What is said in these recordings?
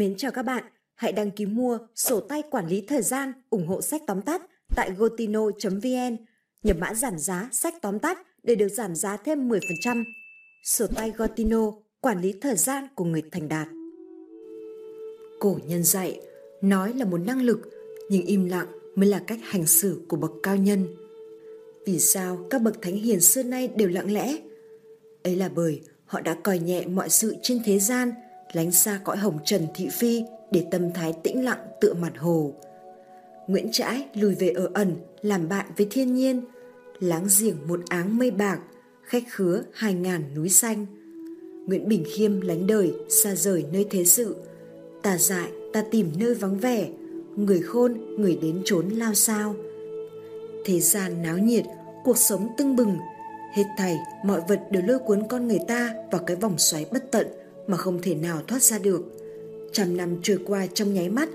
Mến chào các bạn, hãy đăng ký mua sổ tay quản lý thời gian ủng hộ sách tóm tắt tại gotino.vn. Nhập mã giảm giá sách tóm tắt để được giảm giá thêm 10%. Sổ tay Gotino, quản lý thời gian của người thành đạt. Cổ nhân dạy, nói là một năng lực, nhưng im lặng mới là cách hành xử của bậc cao nhân. Vì sao các bậc thánh hiền xưa nay đều lặng lẽ? Ấy là bởi họ đã coi nhẹ mọi sự trên thế gian, lánh xa cõi hồng trần thị phi để tâm thái tĩnh lặng tựa mặt hồ. Nguyễn Trãi lùi về ở ẩn, làm bạn với thiên nhiên, láng giềng một áng mây bạc, khách khứa hai ngàn núi xanh. Nguyễn Bình Khiêm lánh đời, xa rời nơi thế sự. Ta dại, ta tìm nơi vắng vẻ, người khôn, người đến trốn lao sao. Thế gian náo nhiệt, cuộc sống tưng bừng, hết thảy mọi vật đều lôi cuốn con người ta vào cái vòng xoáy bất tận mà không thể nào thoát ra được. Trăm năm trôi qua trong nháy mắt,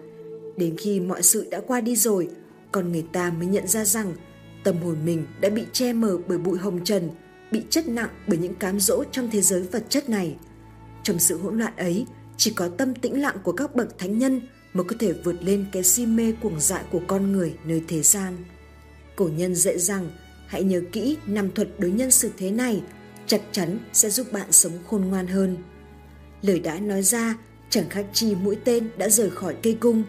đến khi mọi sự đã qua đi rồi, con người ta mới nhận ra rằng tâm hồn mình đã bị che mờ bởi bụi hồng trần, bị chất nặng bởi những cám dỗ trong thế giới vật chất này. Trong sự hỗn loạn ấy, chỉ có tâm tĩnh lặng của các bậc thánh nhân mới có thể vượt lên cái si mê cuồng dại của con người nơi thế gian. Cổ nhân dạy rằng, hãy nhớ kỹ năm thuật đối nhân xử thế này, chắc chắn sẽ giúp bạn sống khôn ngoan hơn. Lời đã nói ra chẳng khác chi mũi tên đã rời khỏi cây cung.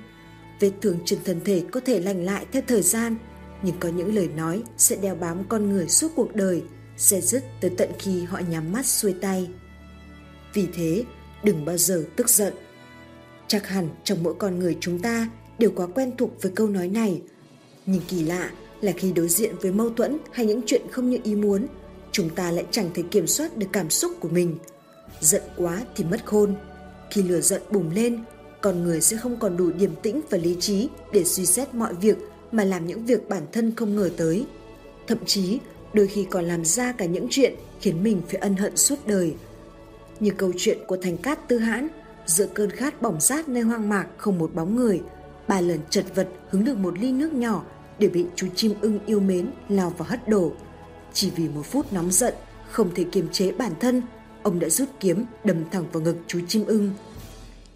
Vết thương trên thân thể có thể lành lại theo thời gian, nhưng có những lời nói sẽ đeo bám con người suốt cuộc đời, sẽ dứt tới tận khi họ nhắm mắt xuôi tay. Vì thế, đừng bao giờ tức giận. Chắc hẳn trong mỗi con người chúng ta đều quá quen thuộc với câu nói này. Nhưng kỳ lạ là khi đối diện với mâu thuẫn hay những chuyện không như ý muốn, chúng ta lại chẳng thể kiểm soát được cảm xúc của mình. Giận quá thì mất khôn. Khi lửa giận bùng lên, con người sẽ không còn đủ điềm tĩnh và lý trí để suy xét mọi việc mà làm những việc bản thân không ngờ tới. Thậm chí, đôi khi còn làm ra cả những chuyện khiến mình phải ân hận suốt đời. Như câu chuyện của Thành Cát Tư Hãn, giữa cơn khát bỏng rát nơi hoang mạc không một bóng người, ba lần chật vật hứng được một ly nước nhỏ để bị chú chim ưng yêu mến lao vào hất đổ. Chỉ vì một phút nóng giận, không thể kiềm chế bản thân, ông đã rút kiếm đâm thẳng vào ngực chú chim ưng.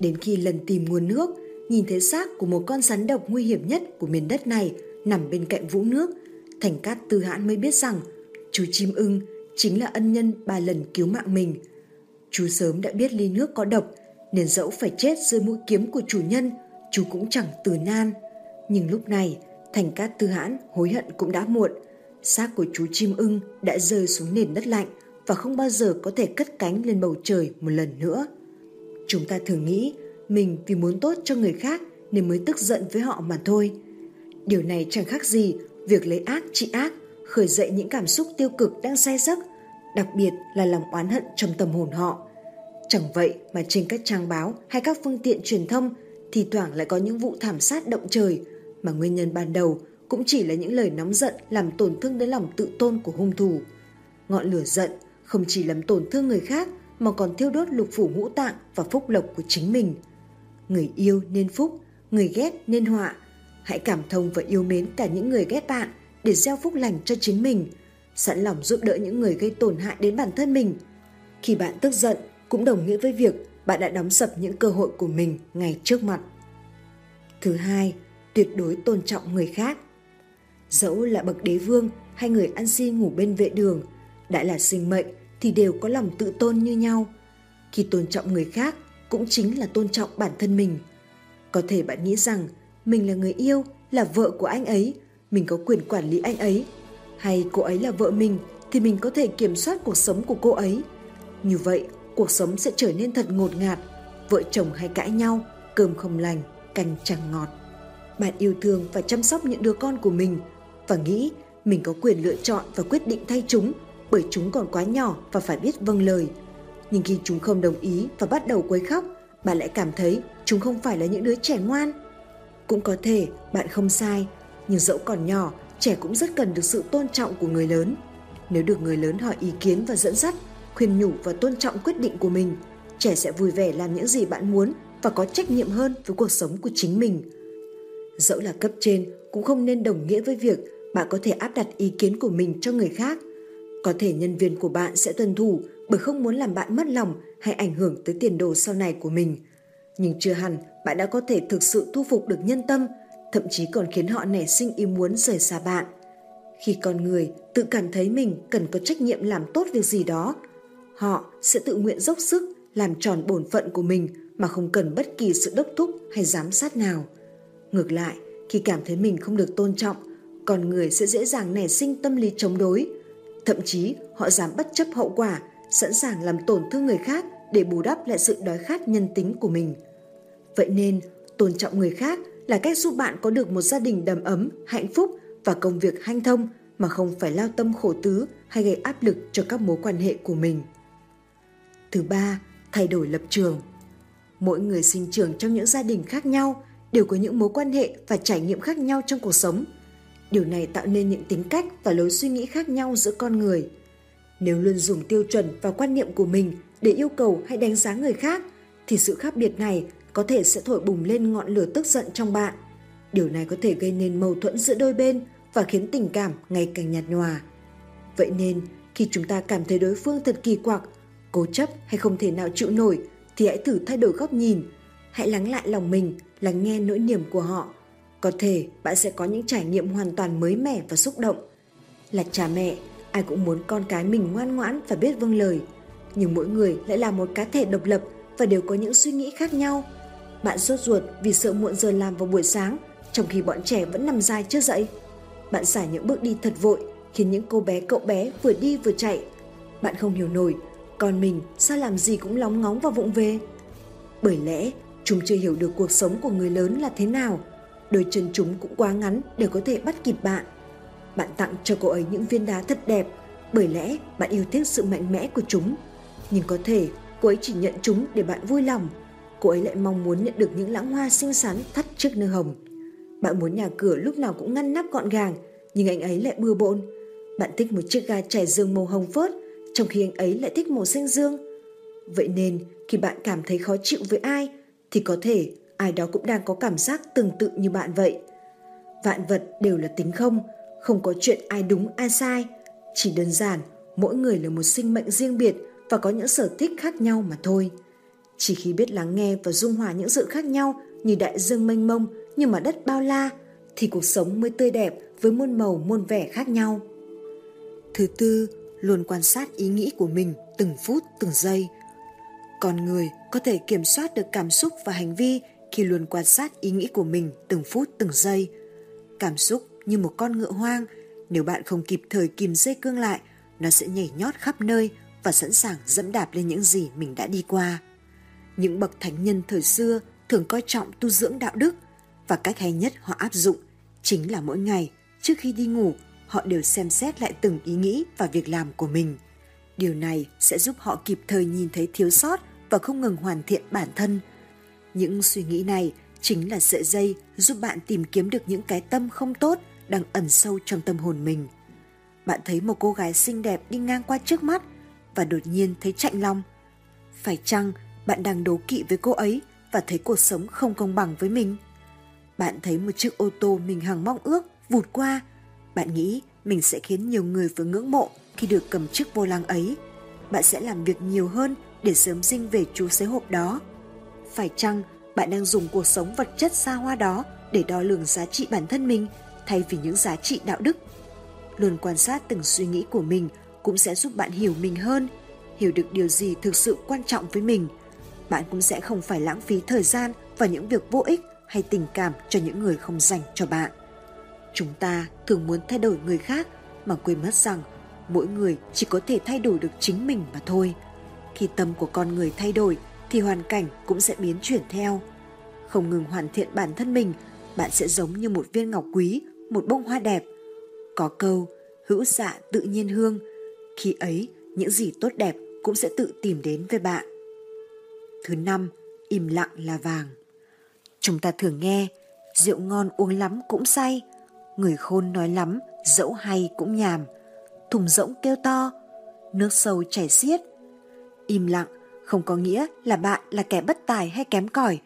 Đến khi lần tìm nguồn nước, nhìn thấy xác của một con rắn độc nguy hiểm nhất của miền đất này nằm bên cạnh vũng nước, Thành Cát Tư Hãn mới biết rằng chú chim ưng chính là ân nhân ba lần cứu mạng mình. Chú sớm đã biết ly nước có độc, nên dẫu phải chết dưới mũi kiếm của chủ nhân, chú cũng chẳng từ nan. Nhưng lúc này, Thành Cát Tư Hãn hối hận cũng đã muộn. Xác của chú chim ưng đã rơi xuống nền đất lạnh và không bao giờ có thể cất cánh lên bầu trời một lần nữa. Chúng ta thường nghĩ mình vì muốn tốt cho người khác nên mới tức giận với họ mà thôi. Điều này chẳng khác gì việc lấy ác trị ác, khởi dậy những cảm xúc tiêu cực đang say giấc, đặc biệt là lòng oán hận trong tâm hồn họ. Chẳng vậy mà trên các trang báo hay các phương tiện truyền thông thì thoảng lại có những vụ thảm sát động trời mà nguyên nhân ban đầu cũng chỉ là những lời nóng giận làm tổn thương đến lòng tự tôn của hung thủ. Ngọn lửa giận không chỉ làm tổn thương người khác mà còn thiêu đốt lục phủ ngũ tạng và phúc lộc của chính mình. Người yêu nên phúc, người ghét nên họa. Hãy cảm thông và yêu mến cả những người ghét bạn để gieo phúc lành cho chính mình, sẵn lòng giúp đỡ những người gây tổn hại đến bản thân mình. Khi bạn tức giận cũng đồng nghĩa với việc bạn đã đóng sập những cơ hội của mình ngay trước mặt. Thứ hai, tuyệt đối tôn trọng người khác. Dẫu là bậc đế vương hay người ăn xin ngủ bên vệ đường, đã là sinh mệnh thì đều có lòng tự tôn như nhau. Khi tôn trọng người khác cũng chính là tôn trọng bản thân mình. Có thể bạn nghĩ rằng mình là người yêu, là vợ của anh ấy, mình có quyền quản lý anh ấy. Hay cô ấy là vợ mình thì mình có thể kiểm soát cuộc sống của cô ấy. Như vậy, cuộc sống sẽ trở nên thật ngột ngạt. Vợ chồng hay cãi nhau, cơm không lành, canh chẳng ngọt. Bạn yêu thương và chăm sóc những đứa con của mình và nghĩ mình có quyền lựa chọn và quyết định thay chúng bởi chúng còn quá nhỏ và phải biết vâng lời. Nhưng khi chúng không đồng ý và bắt đầu quấy khóc, bạn lại cảm thấy chúng không phải là những đứa trẻ ngoan. Cũng có thể bạn không sai, nhưng dẫu còn nhỏ, trẻ cũng rất cần được sự tôn trọng của người lớn. Nếu được người lớn hỏi ý kiến và dẫn dắt, khuyên nhủ và tôn trọng quyết định của mình, trẻ sẽ vui vẻ làm những gì bạn muốn và có trách nhiệm hơn với cuộc sống của chính mình. Dẫu là cấp trên cũng không nên đồng nghĩa với việc bạn có thể áp đặt ý kiến của mình cho người khác có thể nhân viên của bạn sẽ tuân thủ bởi không muốn làm bạn mất lòng hay ảnh hưởng tới tiền đồ sau này của mình. Nhưng chưa hẳn bạn đã có thể thực sự thu phục được nhân tâm, thậm chí còn khiến họ nảy sinh ý muốn rời xa bạn. Khi con người tự cảm thấy mình cần có trách nhiệm làm tốt việc gì đó, họ sẽ tự nguyện dốc sức làm tròn bổn phận của mình mà không cần bất kỳ sự đốc thúc hay giám sát nào. Ngược lại, khi cảm thấy mình không được tôn trọng, con người sẽ dễ dàng nảy sinh tâm lý chống đối. Thậm chí họ dám bất chấp hậu quả, sẵn sàng làm tổn thương người khác để bù đắp lại sự đói khát nhân tính của mình. Vậy nên, tôn trọng người khác là cách giúp bạn có được một gia đình đầm ấm, hạnh phúc và công việc hanh thông mà không phải lao tâm khổ tứ hay gây áp lực cho các mối quan hệ của mình. Thứ ba, thay đổi lập trường. Mỗi người sinh trưởng trong những gia đình khác nhau đều có những mối quan hệ và trải nghiệm khác nhau trong cuộc sống. Điều này tạo nên những tính cách và lối suy nghĩ khác nhau giữa con người. Nếu luôn dùng tiêu chuẩn và quan niệm của mình để yêu cầu hay đánh giá người khác thì sự khác biệt này có thể sẽ thổi bùng lên ngọn lửa tức giận trong bạn. Điều này có thể gây nên mâu thuẫn giữa đôi bên và khiến tình cảm ngày càng nhạt nhòa. Vậy nên, khi chúng ta cảm thấy đối phương thật kỳ quặc, cố chấp hay không thể nào chịu nổi thì hãy thử thay đổi góc nhìn. Hãy lắng lại lòng mình, lắng nghe nỗi niềm của họ. Có thể bạn sẽ có những trải nghiệm hoàn toàn mới mẻ và xúc động. Là cha mẹ, ai cũng muốn con cái mình ngoan ngoãn và biết vâng lời. Nhưng mỗi người lại là một cá thể độc lập và đều có những suy nghĩ khác nhau. Bạn sốt ruột vì sợ muộn giờ làm vào buổi sáng, trong khi bọn trẻ vẫn nằm dài chưa dậy. Bạn xả những bước đi thật vội, khiến những cô bé cậu bé vừa đi vừa chạy. Bạn không hiểu nổi, con mình sao làm gì cũng lóng ngóng và vụng về. Bởi lẽ, chúng chưa hiểu được cuộc sống của người lớn là thế nào. Đôi chân chúng cũng quá ngắn để có thể bắt kịp bạn. Bạn tặng cho cô ấy những viên đá thật đẹp, bởi lẽ bạn yêu thích sự mạnh mẽ của chúng. Nhưng có thể cô ấy chỉ nhận chúng để bạn vui lòng. Cô ấy lại mong muốn nhận được những lãng hoa xinh xắn thắt trước nơ hồng. Bạn muốn nhà cửa lúc nào cũng ngăn nắp gọn gàng, nhưng anh ấy lại bừa bộn. Bạn thích một chiếc ga trải giường màu hồng phớt, trong khi anh ấy lại thích màu xanh dương. Vậy nên, khi bạn cảm thấy khó chịu với ai, thì có thể ai đó cũng đang có cảm giác tương tự như bạn vậy. Vạn vật đều là tính không, không có chuyện ai đúng ai sai. Chỉ đơn giản, mỗi người là một sinh mệnh riêng biệt và có những sở thích khác nhau mà thôi. Chỉ khi biết lắng nghe và dung hòa những sự khác nhau như đại dương mênh mông, như mà đất bao la, thì cuộc sống mới tươi đẹp với muôn màu muôn vẻ khác nhau. Thứ tư, luôn quan sát ý nghĩ của mình từng phút từng giây. Con người có thể kiểm soát được cảm xúc và hành vi khi luôn quan sát ý nghĩ của mình từng phút từng giây. Cảm xúc như một con ngựa hoang, nếu bạn không kịp thời kìm dây cương lại, nó sẽ nhảy nhót khắp nơi và sẵn sàng dẫm đạp lên những gì mình đã đi qua. Những bậc thánh nhân thời xưa thường coi trọng tu dưỡng đạo đức và cách hay nhất họ áp dụng chính là mỗi ngày trước khi đi ngủ họ đều xem xét lại từng ý nghĩ và việc làm của mình. Điều này sẽ giúp họ kịp thời nhìn thấy thiếu sót và không ngừng hoàn thiện bản thân. Những suy nghĩ này chính là sợi dây giúp bạn tìm kiếm được những cái tâm không tốt đang ẩn sâu trong tâm hồn mình. Bạn thấy một cô gái xinh đẹp đi ngang qua trước mắt và đột nhiên thấy chạnh lòng. Phải chăng bạn đang đố kỵ với cô ấy và thấy cuộc sống không công bằng với mình? Bạn thấy một chiếc ô tô mình hằng mong ước vụt qua bạn nghĩ mình sẽ khiến nhiều người phải ngưỡng mộ khi được cầm chiếc vô lăng ấy. Bạn sẽ làm việc nhiều hơn để sớm dinh về chú xế hộp đó. Phải chăng bạn đang dùng cuộc sống vật chất xa hoa đó để đo lường giá trị bản thân mình thay vì những giá trị đạo đức? Luôn quan sát từng suy nghĩ của mình cũng sẽ giúp bạn hiểu mình hơn, hiểu được điều gì thực sự quan trọng với mình. Bạn cũng sẽ không phải lãng phí thời gian vào những việc vô ích hay tình cảm cho những người không dành cho bạn. Chúng ta thường muốn thay đổi người khác mà quên mất rằng mỗi người chỉ có thể thay đổi được chính mình mà thôi. Khi tâm của con người thay đổi thì hoàn cảnh cũng sẽ biến chuyển theo. Không ngừng hoàn thiện bản thân mình, bạn sẽ giống như một viên ngọc quý, một bông hoa đẹp. Có câu, hữu dạ tự nhiên hương, khi ấy những gì tốt đẹp cũng sẽ tự tìm đến với bạn. Thứ năm, im lặng là vàng. Chúng ta thường nghe, rượu ngon uống lắm cũng say, người khôn nói lắm, dẫu hay cũng nhàm, thùng rỗng kêu to, nước sâu chảy xiết. Im lặng không có nghĩa là bạn là kẻ bất tài hay kém cỏi.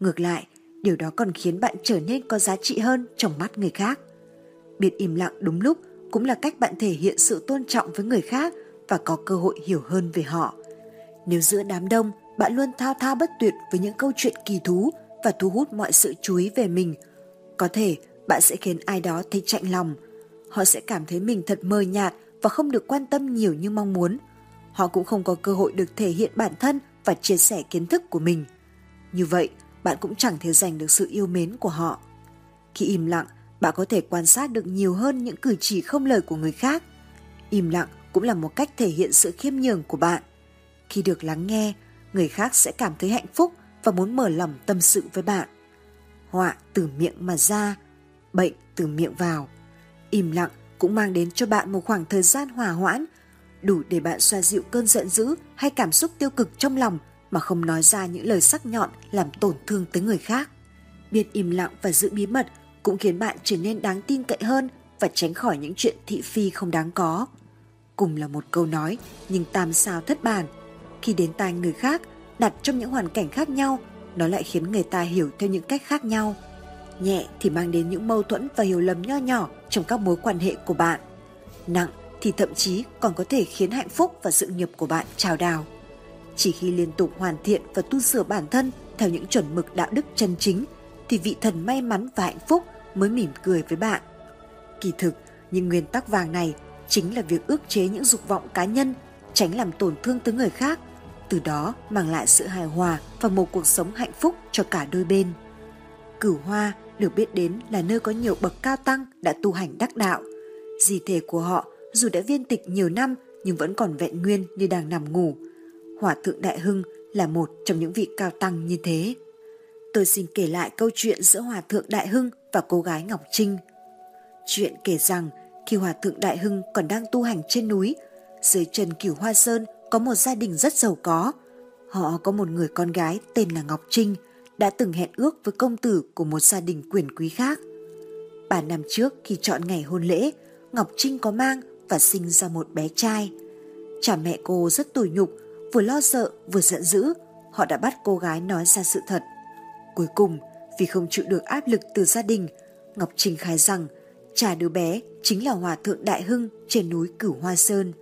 Ngược lại, điều đó còn khiến bạn trở nên có giá trị hơn trong mắt người khác. Biết im lặng đúng lúc cũng là cách bạn thể hiện sự tôn trọng với người khác và có cơ hội hiểu hơn về họ. Nếu giữa đám đông bạn luôn thao thao bất tuyệt với những câu chuyện kỳ thú và thu hút mọi sự chú ý về mình. Có thể bạn sẽ khiến ai đó thấy chạnh lòng. Họ sẽ cảm thấy mình thật mờ nhạt và không được quan tâm nhiều như mong muốn. Họ cũng không có cơ hội được thể hiện bản thân và chia sẻ kiến thức của mình. Như vậy, bạn cũng chẳng thể giành được sự yêu mến của họ. Khi im lặng, bạn có thể quan sát được nhiều hơn những cử chỉ không lời của người khác. Im lặng cũng là một cách thể hiện sự khiêm nhường của bạn. Khi được lắng nghe, người khác sẽ cảm thấy hạnh phúc và muốn mở lòng tâm sự với bạn. Họa từ miệng mà ra, bệnh từ miệng vào. Im lặng cũng mang đến cho bạn một khoảng thời gian hòa hoãn, đủ để bạn xoa dịu cơn giận dữ hay cảm xúc tiêu cực trong lòng mà không nói ra những lời sắc nhọn làm tổn thương tới người khác. Biết im lặng và giữ bí mật cũng khiến bạn trở nên đáng tin cậy hơn và tránh khỏi những chuyện thị phi không đáng có. Cùng là một câu nói, nhưng tam sao thất bản. Khi đến tai người khác, đặt trong những hoàn cảnh khác nhau, nó lại khiến người ta hiểu theo những cách khác nhau. Nhẹ thì mang đến những mâu thuẫn và hiểu lầm nho nhỏ trong các mối quan hệ của bạn. Nặng thì thậm chí còn có thể khiến hạnh phúc và sự nghiệp của bạn trào đào. Chỉ khi liên tục hoàn thiện và tu sửa bản thân theo những chuẩn mực đạo đức chân chính thì vị thần may mắn và hạnh phúc mới mỉm cười với bạn. Kỳ thực, những nguyên tắc vàng này chính là việc ước chế những dục vọng cá nhân, tránh làm tổn thương tới người khác, từ đó mang lại sự hài hòa và một cuộc sống hạnh phúc cho cả đôi bên. Cửu Hoa được biết đến là nơi có nhiều bậc cao tăng đã tu hành đắc đạo. Di thể của họ dù đã viên tịch nhiều năm nhưng vẫn còn vẹn nguyên như đang nằm ngủ. Hòa thượng Đại Hưng là một trong những vị cao tăng như thế. Tôi xin kể lại câu chuyện giữa Hòa thượng Đại Hưng và cô gái Ngọc Trinh. Chuyện kể rằng khi Hòa thượng Đại Hưng còn đang tu hành trên núi, dưới chân cửu Hoa Sơn có một gia đình rất giàu có. Họ có một người con gái tên là Ngọc Trinh, đã từng hẹn ước với công tử của một gia đình quyền quý khác. Ba năm trước khi chọn ngày hôn lễ, Ngọc Trinh có mang và sinh ra một bé trai. Cha mẹ cô rất tủi nhục, vừa lo sợ vừa giận dữ, họ đã bắt cô gái nói ra sự thật. Cuối cùng, vì không chịu được áp lực từ gia đình, Ngọc Trinh khai rằng cha đứa bé chính là Hòa Thượng Đại Hưng trên núi Cửu Hoa Sơn.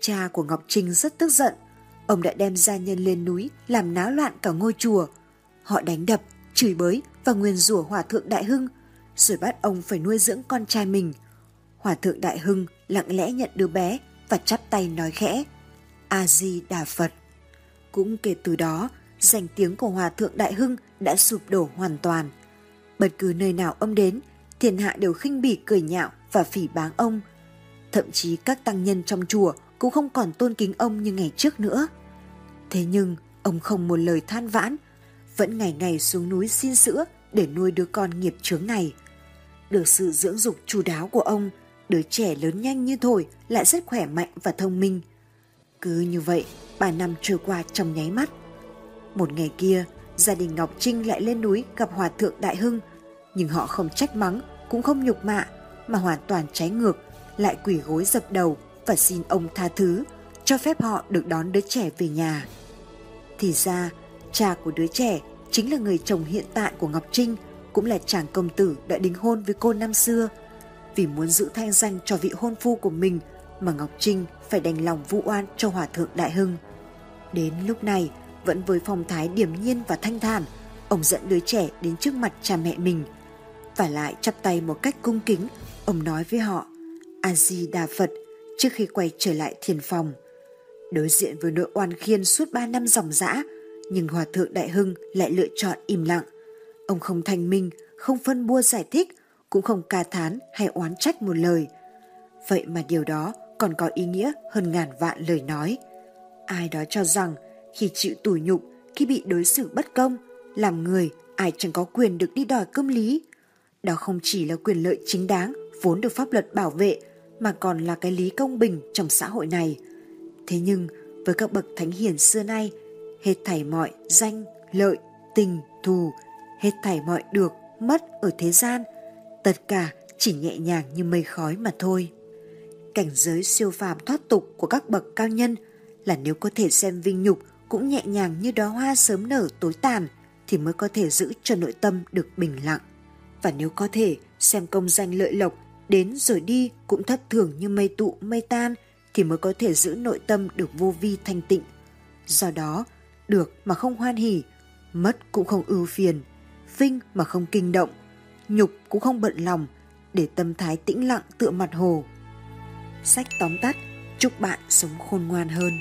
Cha của Ngọc Trinh rất tức giận, ông đã đem gia nhân lên núi làm náo loạn cả ngôi chùa. Họ đánh đập, chửi bới và nguyền rủa Hòa Thượng Đại Hưng, rồi bắt ông phải nuôi dưỡng con trai mình. Hòa Thượng Đại Hưng lặng lẽ nhận đứa bé và chắp tay nói khẽ, A-di-đà Phật. Cũng kể từ đó, danh tiếng của Hòa Thượng Đại Hưng đã sụp đổ hoàn toàn. Bất cứ nơi nào ông đến, thiên hạ đều khinh bỉ cười nhạo và phỉ báng ông. Thậm chí các tăng nhân trong chùa cũng không còn tôn kính ông như ngày trước nữa. Thế nhưng ông không một lời than vãn, vẫn ngày ngày xuống núi xin sữa để nuôi đứa con nghiệp chướng này. Được sự dưỡng dục chu đáo của ông, đứa trẻ lớn nhanh như thổi lại rất khỏe mạnh và thông minh. Cứ như vậy, ba năm trôi qua trong nháy mắt. Một ngày kia, gia đình Ngọc Trinh lại lên núi gặp Hòa Thượng Đại Hưng, nhưng họ không trách mắng, cũng không nhục mạ, mà hoàn toàn trái ngược, lại quỳ gối dập đầu và xin ông tha thứ, cho phép họ được đón đứa trẻ về nhà. Thì ra, cha của đứa trẻ chính là người chồng hiện tại của Ngọc Trinh, cũng là chàng công tử đã đính hôn với cô năm xưa. Vì muốn giữ thanh danh cho vị hôn phu của mình mà Ngọc Trinh phải đành lòng vu oan cho Hòa Thượng Đại Hưng. Đến lúc này, vẫn với phong thái điềm nhiên và thanh thản, ông dẫn đứa trẻ đến trước mặt cha mẹ mình. Và lại chắp tay một cách cung kính, ông nói với họ, A-di-đà Phật, trước khi quay trở lại thiền phòng. Đối diện với nỗi oan khiên suốt ba năm dòng dã, nhưng Hòa Thượng Đại Hưng lại lựa chọn im lặng. Ông không thanh minh, không phân bua giải thích, cũng không ca thán hay oán trách một lời. Vậy mà điều đó còn có ý nghĩa hơn ngàn vạn lời nói. Ai đó cho rằng khi chịu tủi nhục, khi bị đối xử bất công, làm người ai chẳng có quyền được đi đòi công lý. Đó không chỉ là quyền lợi chính đáng vốn được pháp luật bảo vệ mà còn là cái lý công bình trong xã hội này. Thế nhưng với các bậc thánh hiền xưa nay, hết thảy mọi danh, lợi, tình, thù, hết thảy mọi được, mất ở thế gian, tất cả chỉ nhẹ nhàng như mây khói mà thôi. Cảnh giới siêu phàm thoát tục của các bậc cao nhân là nếu có thể xem vinh nhục cũng nhẹ nhàng như đóa hoa sớm nở tối tàn thì mới có thể giữ cho nội tâm được bình lặng. Và nếu có thể xem công danh lợi lộc đến rồi đi cũng thất thường như mây tụ mây tan thì mới có thể giữ nội tâm được vô vi thanh tịnh. Do đó, được mà không hoan hỉ, mất cũng không ưu phiền. vinh mà không kinh động, nhục cũng không bận lòng, để tâm thái tĩnh lặng tựa mặt hồ. Sách tóm tắt, chúc bạn sống khôn ngoan hơn.